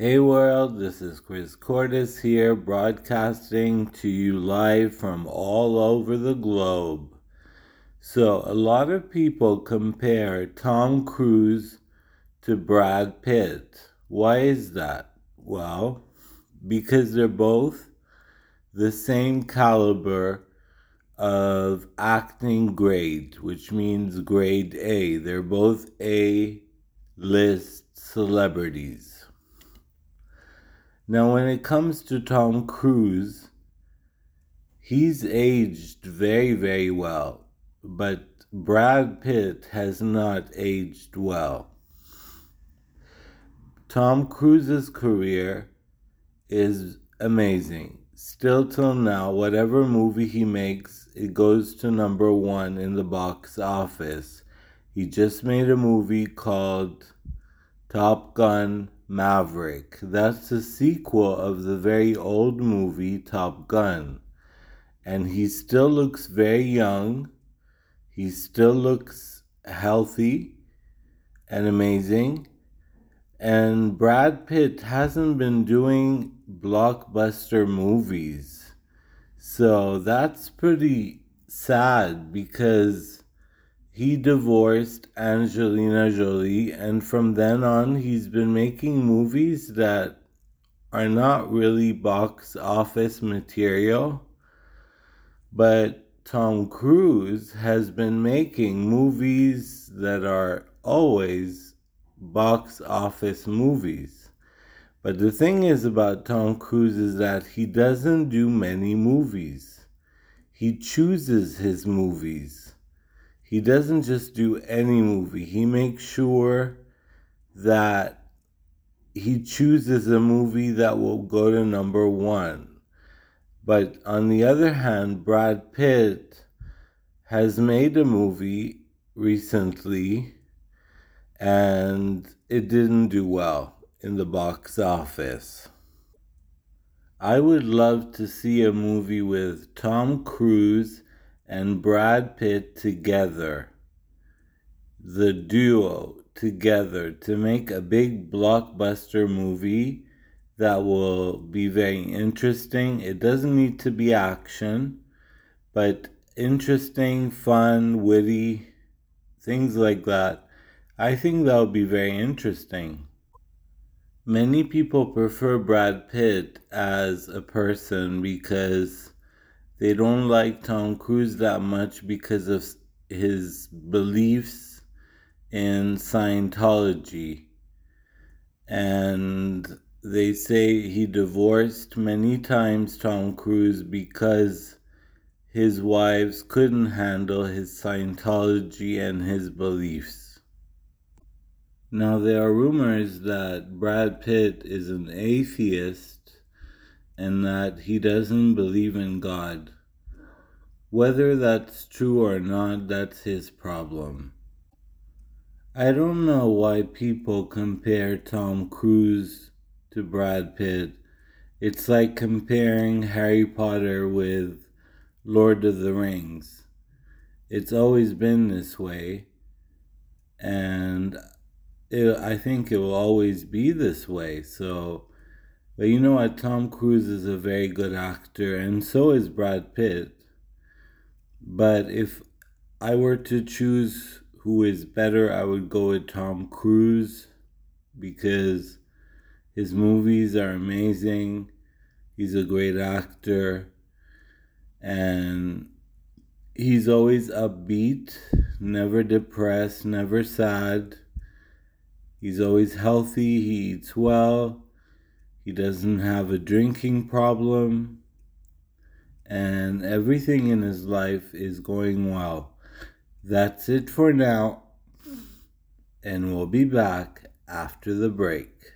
Hey world, this is Chris Cordes here, broadcasting to you live from all over the globe. So, a lot of people compare Tom Cruise to Brad Pitt. Why is that? Well, because they're both the same caliber of acting grade, which means grade A. They're both A list celebrities. Now, when it comes to Tom Cruise, he's aged very, very well, but Brad Pitt has not aged well. Tom Cruise's career is amazing. Still till now, whatever movie he makes, it goes to number one in the box office. He just made a movie called Top Gun Maverick. That's a sequel of the very old movie Top Gun. And he still looks very young. He still looks healthy and amazing. And Brad Pitt hasn't been doing blockbuster movies. So that's pretty sad because he divorced Angelina Jolie, and from then on, he's been making movies that are not really box office material. But Tom Cruise has been making movies that are always box office movies. But the thing is about Tom Cruise is that he doesn't do many movies. He chooses his movies he doesn't just do any movie, he makes sure that he chooses a movie that will go to number one. But on the other hand, Brad Pitt has made a movie recently and it didn't do well in the box office. I would love to see a movie with Tom Cruise and Brad Pitt together, the duo together, to make a big blockbuster movie that will be very interesting. It doesn't need to be action, but interesting, fun, witty, things like that. I think that would be very interesting. Many people prefer Brad Pitt as a person because they don't like Tom Cruise that much because of his beliefs in Scientology. And they say he divorced many times Tom Cruise because his wives couldn't handle his Scientology and his beliefs. Now, there are rumors that Brad Pitt is an atheist and that he doesn't believe in God. Whether that's true or not, that's his problem. I don't know why people compare Tom Cruise to Brad Pitt. It's like comparing Harry Potter with Lord of the Rings. It's always been this way, and it, I think it will always be this way. So but you know what? Tom Cruise is a very good actor, and so is Brad Pitt. But if I were to choose who is better, I would go with Tom Cruise because his movies are amazing. He's a great actor, and he's always upbeat, never depressed, never sad. He's always healthy, he eats well he doesn't have a drinking problem. And everything in his life is going well. That's it for now. And we'll be back after the break.